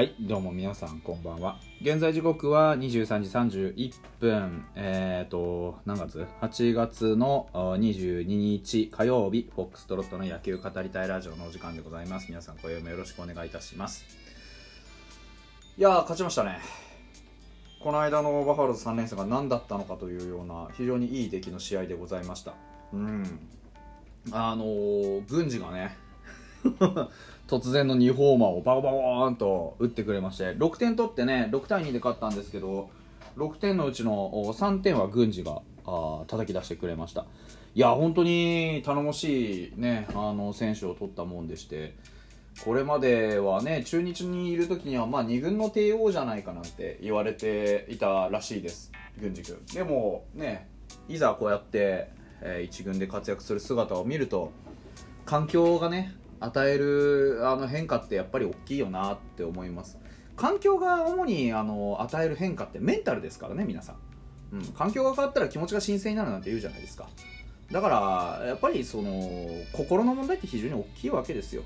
はい、どうも皆さんこんばんは。現在時刻は23時31分、えーと、何月 ?8 月の22日火曜日、フォックストロットの野球語りたいラジオのお時間でございます。皆さん、今宵もよろしくお願いいたします。いやー、勝ちましたね。この間のバファローズ3連戦が何だったのかというような、非常にいい出来の試合でございました。うん。あのー、郡司がね、突然の2ホーマーをバコバコーンと打ってくれまして6点取ってね6対2で勝ったんですけど6点のうちの3点は郡司があ叩き出してくれました。いや本当に頼もしい、ね、あの選手を取ったもんでしてこれまではね中日にいる時には、まあ、2軍の帝王じゃないかなんて言われていたらしいです郡司君。でもねいざこうやって、え1軍で活躍する姿を見ると環境がね与えるあの変化ってやっぱり大きいよなって思います。環境が主にあの与える変化ってメンタルですからね皆さん、うん、環境が変わったら気持ちが新鮮になるなんて言うじゃないですか。だからやっぱりその心の問題って非常に大きいわけですよ。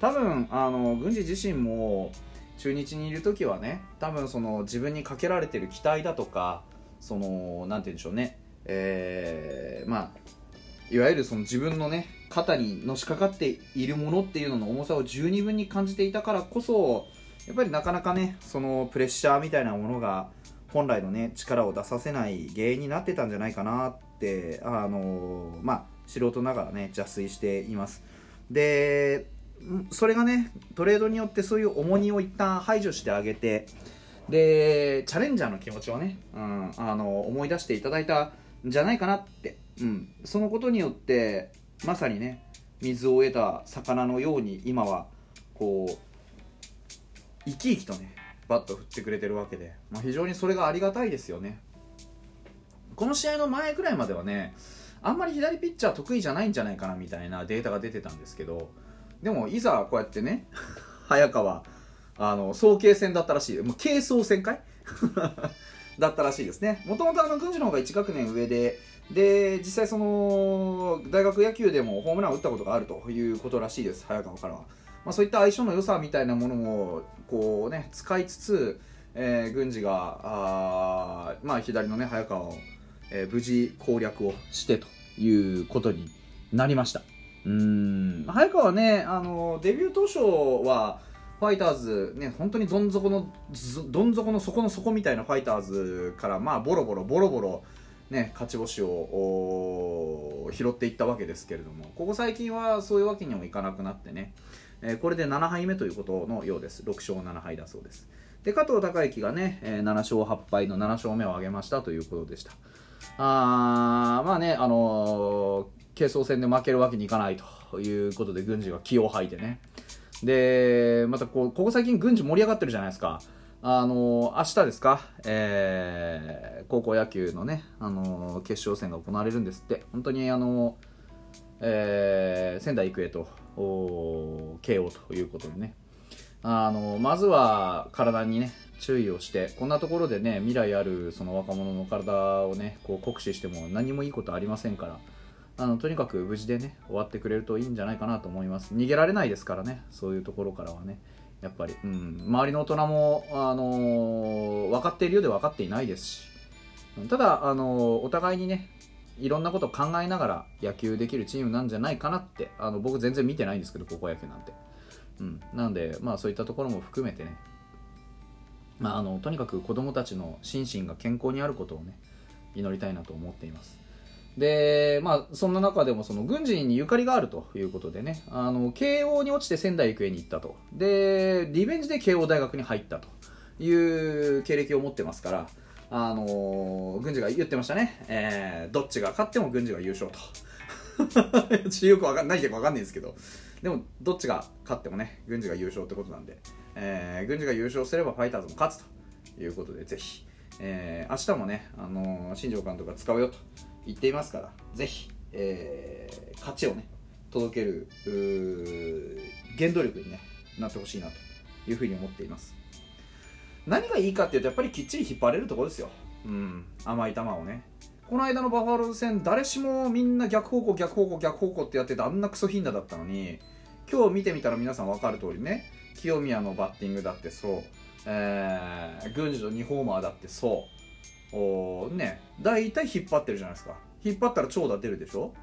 多分あの郡司自身も中日にいる時はね多分その自分にかけられてる期待だとかそのなんて言うんでしょうね。えー、まあいわゆるその自分のね肩にのしかかっているものっていうのの重さを十二分に感じていたからこそやっぱりなかなかねそのプレッシャーみたいなものが本来のね力を出させない原因になってたんじゃないかなってあのまあ素人ながらね邪推しています。でそれがねトレードによってそういう重荷を一旦排除してあげてでチャレンジャーの気持ちをね、うん、あの思い出していただいたんじゃないかなって、うん、そのことによってまさにね水を得た魚のように今はこう生き生きとねバット振ってくれてるわけで、まあ、非常にそれがありがたいですよね。この試合の前ぐらいまではねあんまり左ピッチャー得意じゃないんじゃないかなみたいなデータが出てたんですけどでもいざこうやってね 早川あの早慶戦だったらしい。もう軽装戦かい だったらしいですね。もともとあの郡司の方が1学年上でで実際その大学野球でもホームランを打ったことがあるということらしいです早川からは、まあ、そういった相性の良さみたいなものもこうね使いつつ、えー、郡司があまあ左のね早川を、えー、無事攻略をしてということになりました。うん。早川はねあのデビュー当初はファイターズ、ね、本当にどん底のどん底の底の底みたいなファイターズから、まあ、ボロボロボロボロね、勝ち星を拾っていったわけですけれどもここ最近はそういうわけにもいかなくなってね、えー、これで7敗目ということのようです。6勝7敗だそうです。で加藤孝之がね、えー、7勝8敗の7勝目を挙げましたということでした。あまあねあのー、軽装戦で負けるわけにいかないということで郡司が気を吐いてね。でまたこうここ最近郡司盛り上がってるじゃないですか。あの明日ですか、えー、高校野球のね、あの決勝戦が行われるんですって、本当に、あのえー、仙台育英と慶応ということでね、あのまずは体にね、注意をして、こんなところでね、未来あるその若者の体をね、こう酷使しても何もいいことありませんから、あのとにかく無事でね、終わってくれるといいんじゃないかなと思います。逃げられないですからね、そういうところからはね。やっぱり、うん、周りの大人も、あのー、分かっているようで分かっていないですし、ただ、あのー、お互いにね、いろんなことを考えながら野球できるチームなんじゃないかなって、あの僕全然見てないんですけど、高校野球なんて。うん、なんで、まあそういったところも含めてね、まあ、あのとにかく子供たちの心身が健康にあることをね、祈りたいなと思っています。で、まあ、そんな中でも、その、軍人にゆかりがあるということでね、あの、慶応に落ちて仙台育英に行ったと。で、リベンジで慶応大学に入ったという経歴を持ってますから、あの、軍事が言ってましたね。えー、どっちが勝っても軍事が優勝と。ち よくわかんないけどわかんないんですけど。でも、どっちが勝ってもね、軍事が優勝ってことなんで、えー、軍事が優勝すればファイターズも勝つということで、ぜひ、えー、明日もね、あの新庄監督が使うよと。言っていますからぜひ、えー、勝ちをね届ける原動力に、ね、なってほしいなというふうに思っています。何がいいかっていうとやっぱりきっちり引っ張れるところですよ、うん、甘い球をね。この間のバファローズ戦誰しもみんな逆方向逆方向逆方向ってやっててあんなクソヒンナだったのに今日見てみたら皆さん分かる通りね清宮のバッティングだってそう、えー、郡司の2ホーマーだってそうおね大体引っ張ってるじゃないですか。引っ張ったら長打出るでしょ？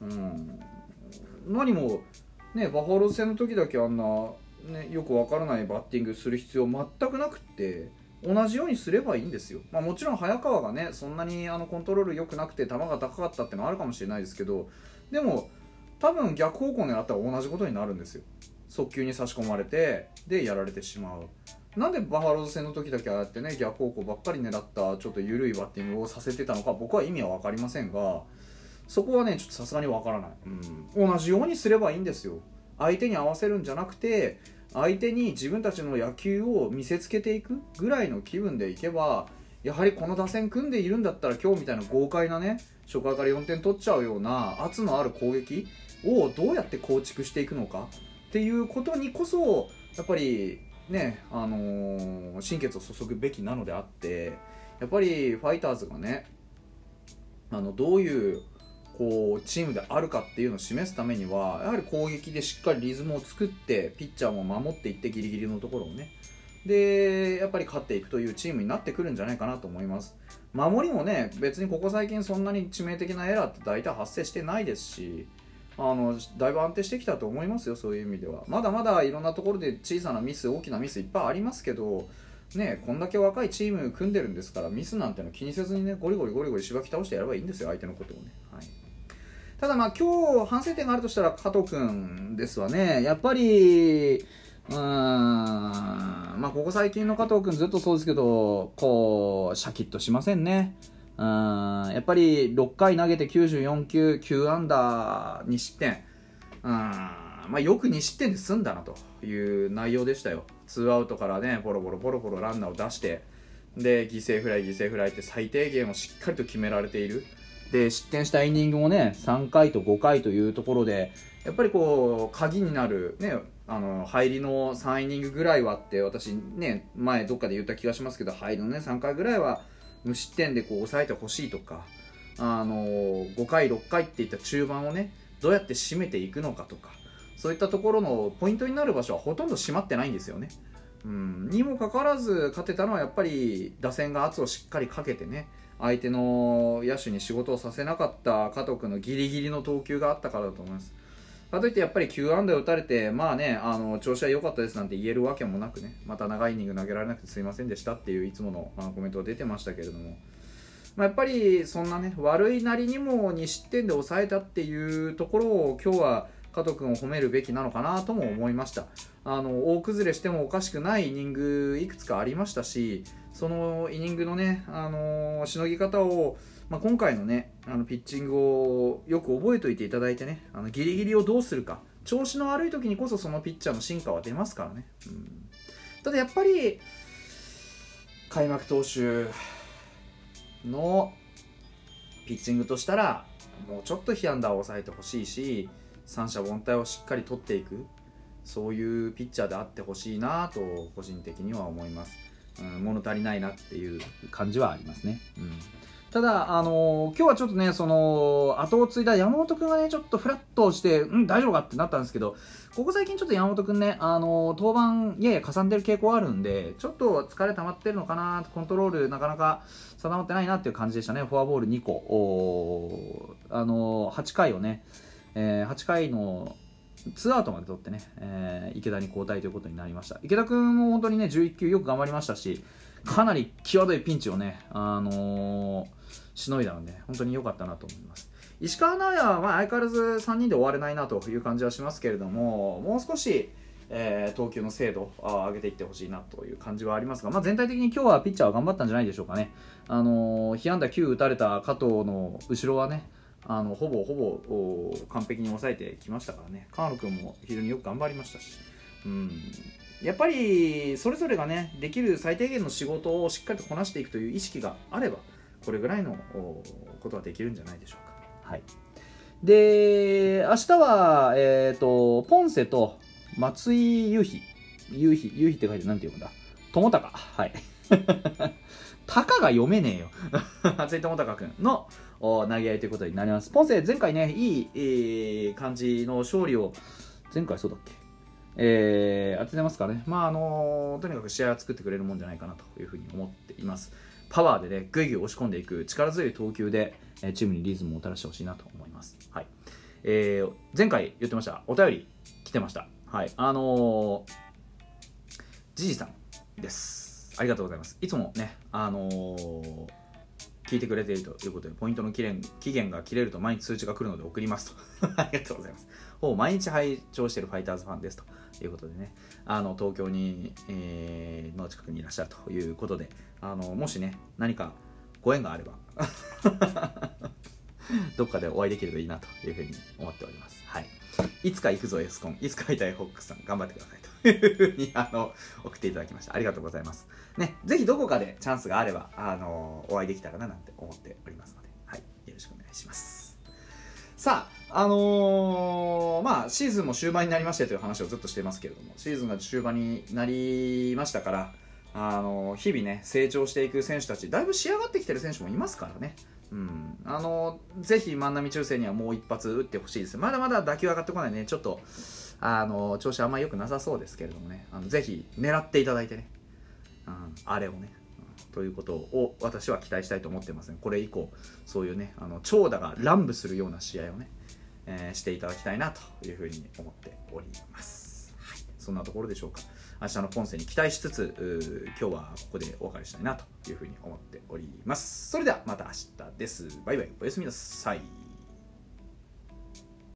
うん。何もねバファローズ戦の時だけあんな、ね、よくわからないバッティングする必要全くなくって同じようにすればいいんですよ、まあ、もちろん早川がねそんなにあのコントロール良くなくて球が高かったってのはあるかもしれないですけどでも多分逆方向にあったら同じことになるんですよ。速球に差し込まれてでやられてしまう。なんでバファローズ戦の時だけああやってね逆方向ばっかり狙ったちょっと緩いバッティングをさせてたのか僕は意味は分かりませんがそこはねちょっとさすがに分からない、うん、同じようにすればいいんですよ。相手に合わせるんじゃなくて相手に自分たちの野球を見せつけていくぐらいの気分でいけばやはりこの打線組んでいるんだったら今日みたいな豪快なね初回から4点取っちゃうような圧のある攻撃をどうやって構築していくのかっていうことにこそやっぱりねあのー、心血を注ぐべきなのであってやっぱりファイターズがねあのどういうこうチームであるかっていうのを示すためにはやはり攻撃でしっかりリズムを作ってピッチャーも守っていってギリギリのところをね。でやっぱり勝っていくというチームになってくるんじゃないかなと思います。守りもね別にここ最近そんなに致命的なエラーって大体発生してないですしあのだいぶ安定してきたと思いますよそういう意味では。まだまだいろんなところで小さなミス大きなミスいっぱいありますけどねこんだけ若いチーム組んでるんですからミスなんての気にせずにねゴリゴリゴリゴリしばき倒してやればいいんですよ相手のことをね、はい、ただまあ今日反省点があるとしたら加藤君ですわね。やっぱりうーんまあここ最近の加藤君ずっとそうですけどこうシャキッとしませんね。うん。やっぱり6回投げて94球9アンダー2失点。うん。まあ、よく2失点で済んだなという内容でしたよ。ツーアウトからねボロボロボロボロランナーを出してで犠牲フライ犠牲フライって最低限をしっかりと決められている。で失点したイニングもね3回と5回というところでやっぱりこう鍵になるねあの入りの3イニングぐらいはって私ね前どっかで言った気がしますけど入りのね3回ぐらいは無失点でこう抑えてほしいとか、あのー、5回、6回っていった中盤をね、どうやって締めていくのかとか、そういったところのポイントになる場所はほとんど締まってないんですよね。うん、にもかかわらず勝てたのはやっぱり打線が圧をしっかりかけてね、相手の野手に仕事をさせなかった加藤君のギリギリの投球があったからだと思います。かといってやっぱり9安打打たれて、まあね、あの調子は良かったですなんて言えるわけもなくね、また長いイニング投げられなくてすいませんでしたっていういつものあのコメントが出てましたけれども、まあ、やっぱりそんなね、悪いなりにも2失点で抑えたっていうところを今日は加藤君を褒めるべきなのかなとも思いました。あの大崩れしてもおかしくないイニングいくつかありましたし、そのイニングのね、あのしのぎ方をまあ、今回のねあのピッチングをよく覚えておいていただいてね。あのギリギリをどうするか。調子の悪い時にこそそのピッチャーの進化は出ますからね、うん、ただやっぱり開幕投手のピッチングとしたらもうちょっと被安打を抑えてほしいし三者凡退をしっかり取っていく。そういうピッチャーであってほしいなと個人的には思います、うん、物足りないなっていう感じはありますね、うん。ただ、あのー、今日はちょっとね、その、後を継いだ山本くんがね、ちょっとフラッとして、うん、大丈夫かってなったんですけど、ここ最近ちょっと山本くんね、あのー、登板、いやいやかさんでる傾向あるんで、ちょっと疲れ溜まってるのかな、コントロールなかなか定まってないなっていう感じでしたね。フォアボール2個。おあのー、8回をね、えー、8回の2アウトまで取ってね、えー、池田に交代ということになりました。池田君も本当にね、11球よく頑張りましたし、かなり際どいピンチをね、あのーしのいだので、本当に良かったなと思います。石川直也はまあ相変わらず3人で終われないなという感じはしますけれども、もう少し、えー、投球の精度を上げていってほしいなという感じはありますが、まあ、全体的に今日はピッチャーは頑張ったんじゃないでしょうかね。あのー、被安打9打たれた加藤の後ろはね、あのほぼほぼ完璧に抑えてきましたからね、河野君も非常によく頑張りましたし、うん、やっぱりそれぞれがね、できる最低限の仕事をしっかりとこなしていくという意識があれば、これぐらいのことはできるんじゃないでしょうか。はい、で、明日は、えっ、ー、と、ポンセと松井優飛、優飛、優飛って書いて何て読むんだ？友高。はい。タカが読めねえよ。松井友高君の投げ合いということになります。ポンセ、前回ね、いい、えー、感じの勝利を、前回そうだっけ？えー、当ててますからね、まああのとにかく試合は作ってくれるもんじゃないかなというふうに思っています。パワーでね、ぐいぐい押し込んでいく力強い投球で、えー、チームにリズムをもたらしてほしいなと思います。はい。えー、前回言ってました、お便り来てました。はい。あのー、じじさんです。ありがとうございます。いつもね、あのー、聞いてくれているということで、ポイントの期限期限が切れると毎日通知が来るので送りますと。ありがとうございます。ほぼ毎日拝聴しているファイターズファンですということでね、あの東京に、えー、の近くにいらっしゃるということで、あのもしね、何かご縁があれば どっかでお会いできればいいなというふうに思っております。はい。いつか行くぞ、エスコン。いつか会いたいホックスさん、頑張ってくださいというふうに、あの、送っていただきました。ありがとうございます。ね、ぜひどこかでチャンスがあれば、あの、お会いできたらななんて思っておりますので、はい。よろしくお願いします。さあ、あのー、シーズンも終盤になりましてという話をずっとしてますけれども、シーズンが終盤になりましたから、あの、日々ね、成長していく選手たち、だいぶ仕上がってきてる選手もいますからね。うん、あのぜひ万波中正にはもう一発打ってほしいです。まだまだ打球上がってこないね。ちょっとあの調子あんまり良くなさそうですけれどもね。あのぜひ狙っていただいてね、うん、あれをね、うん、ということを私は期待したいと思ってますね。これ以降そういうねあの長打が乱舞するような試合をね、えー、していただきたいなというふうに思っております、はい、そんなところでしょうか。明日のポンセに期待しつつ今日はここでお別れしたいなというふうに思っております。それではまた明日です。バイバイ。おやすみなさい。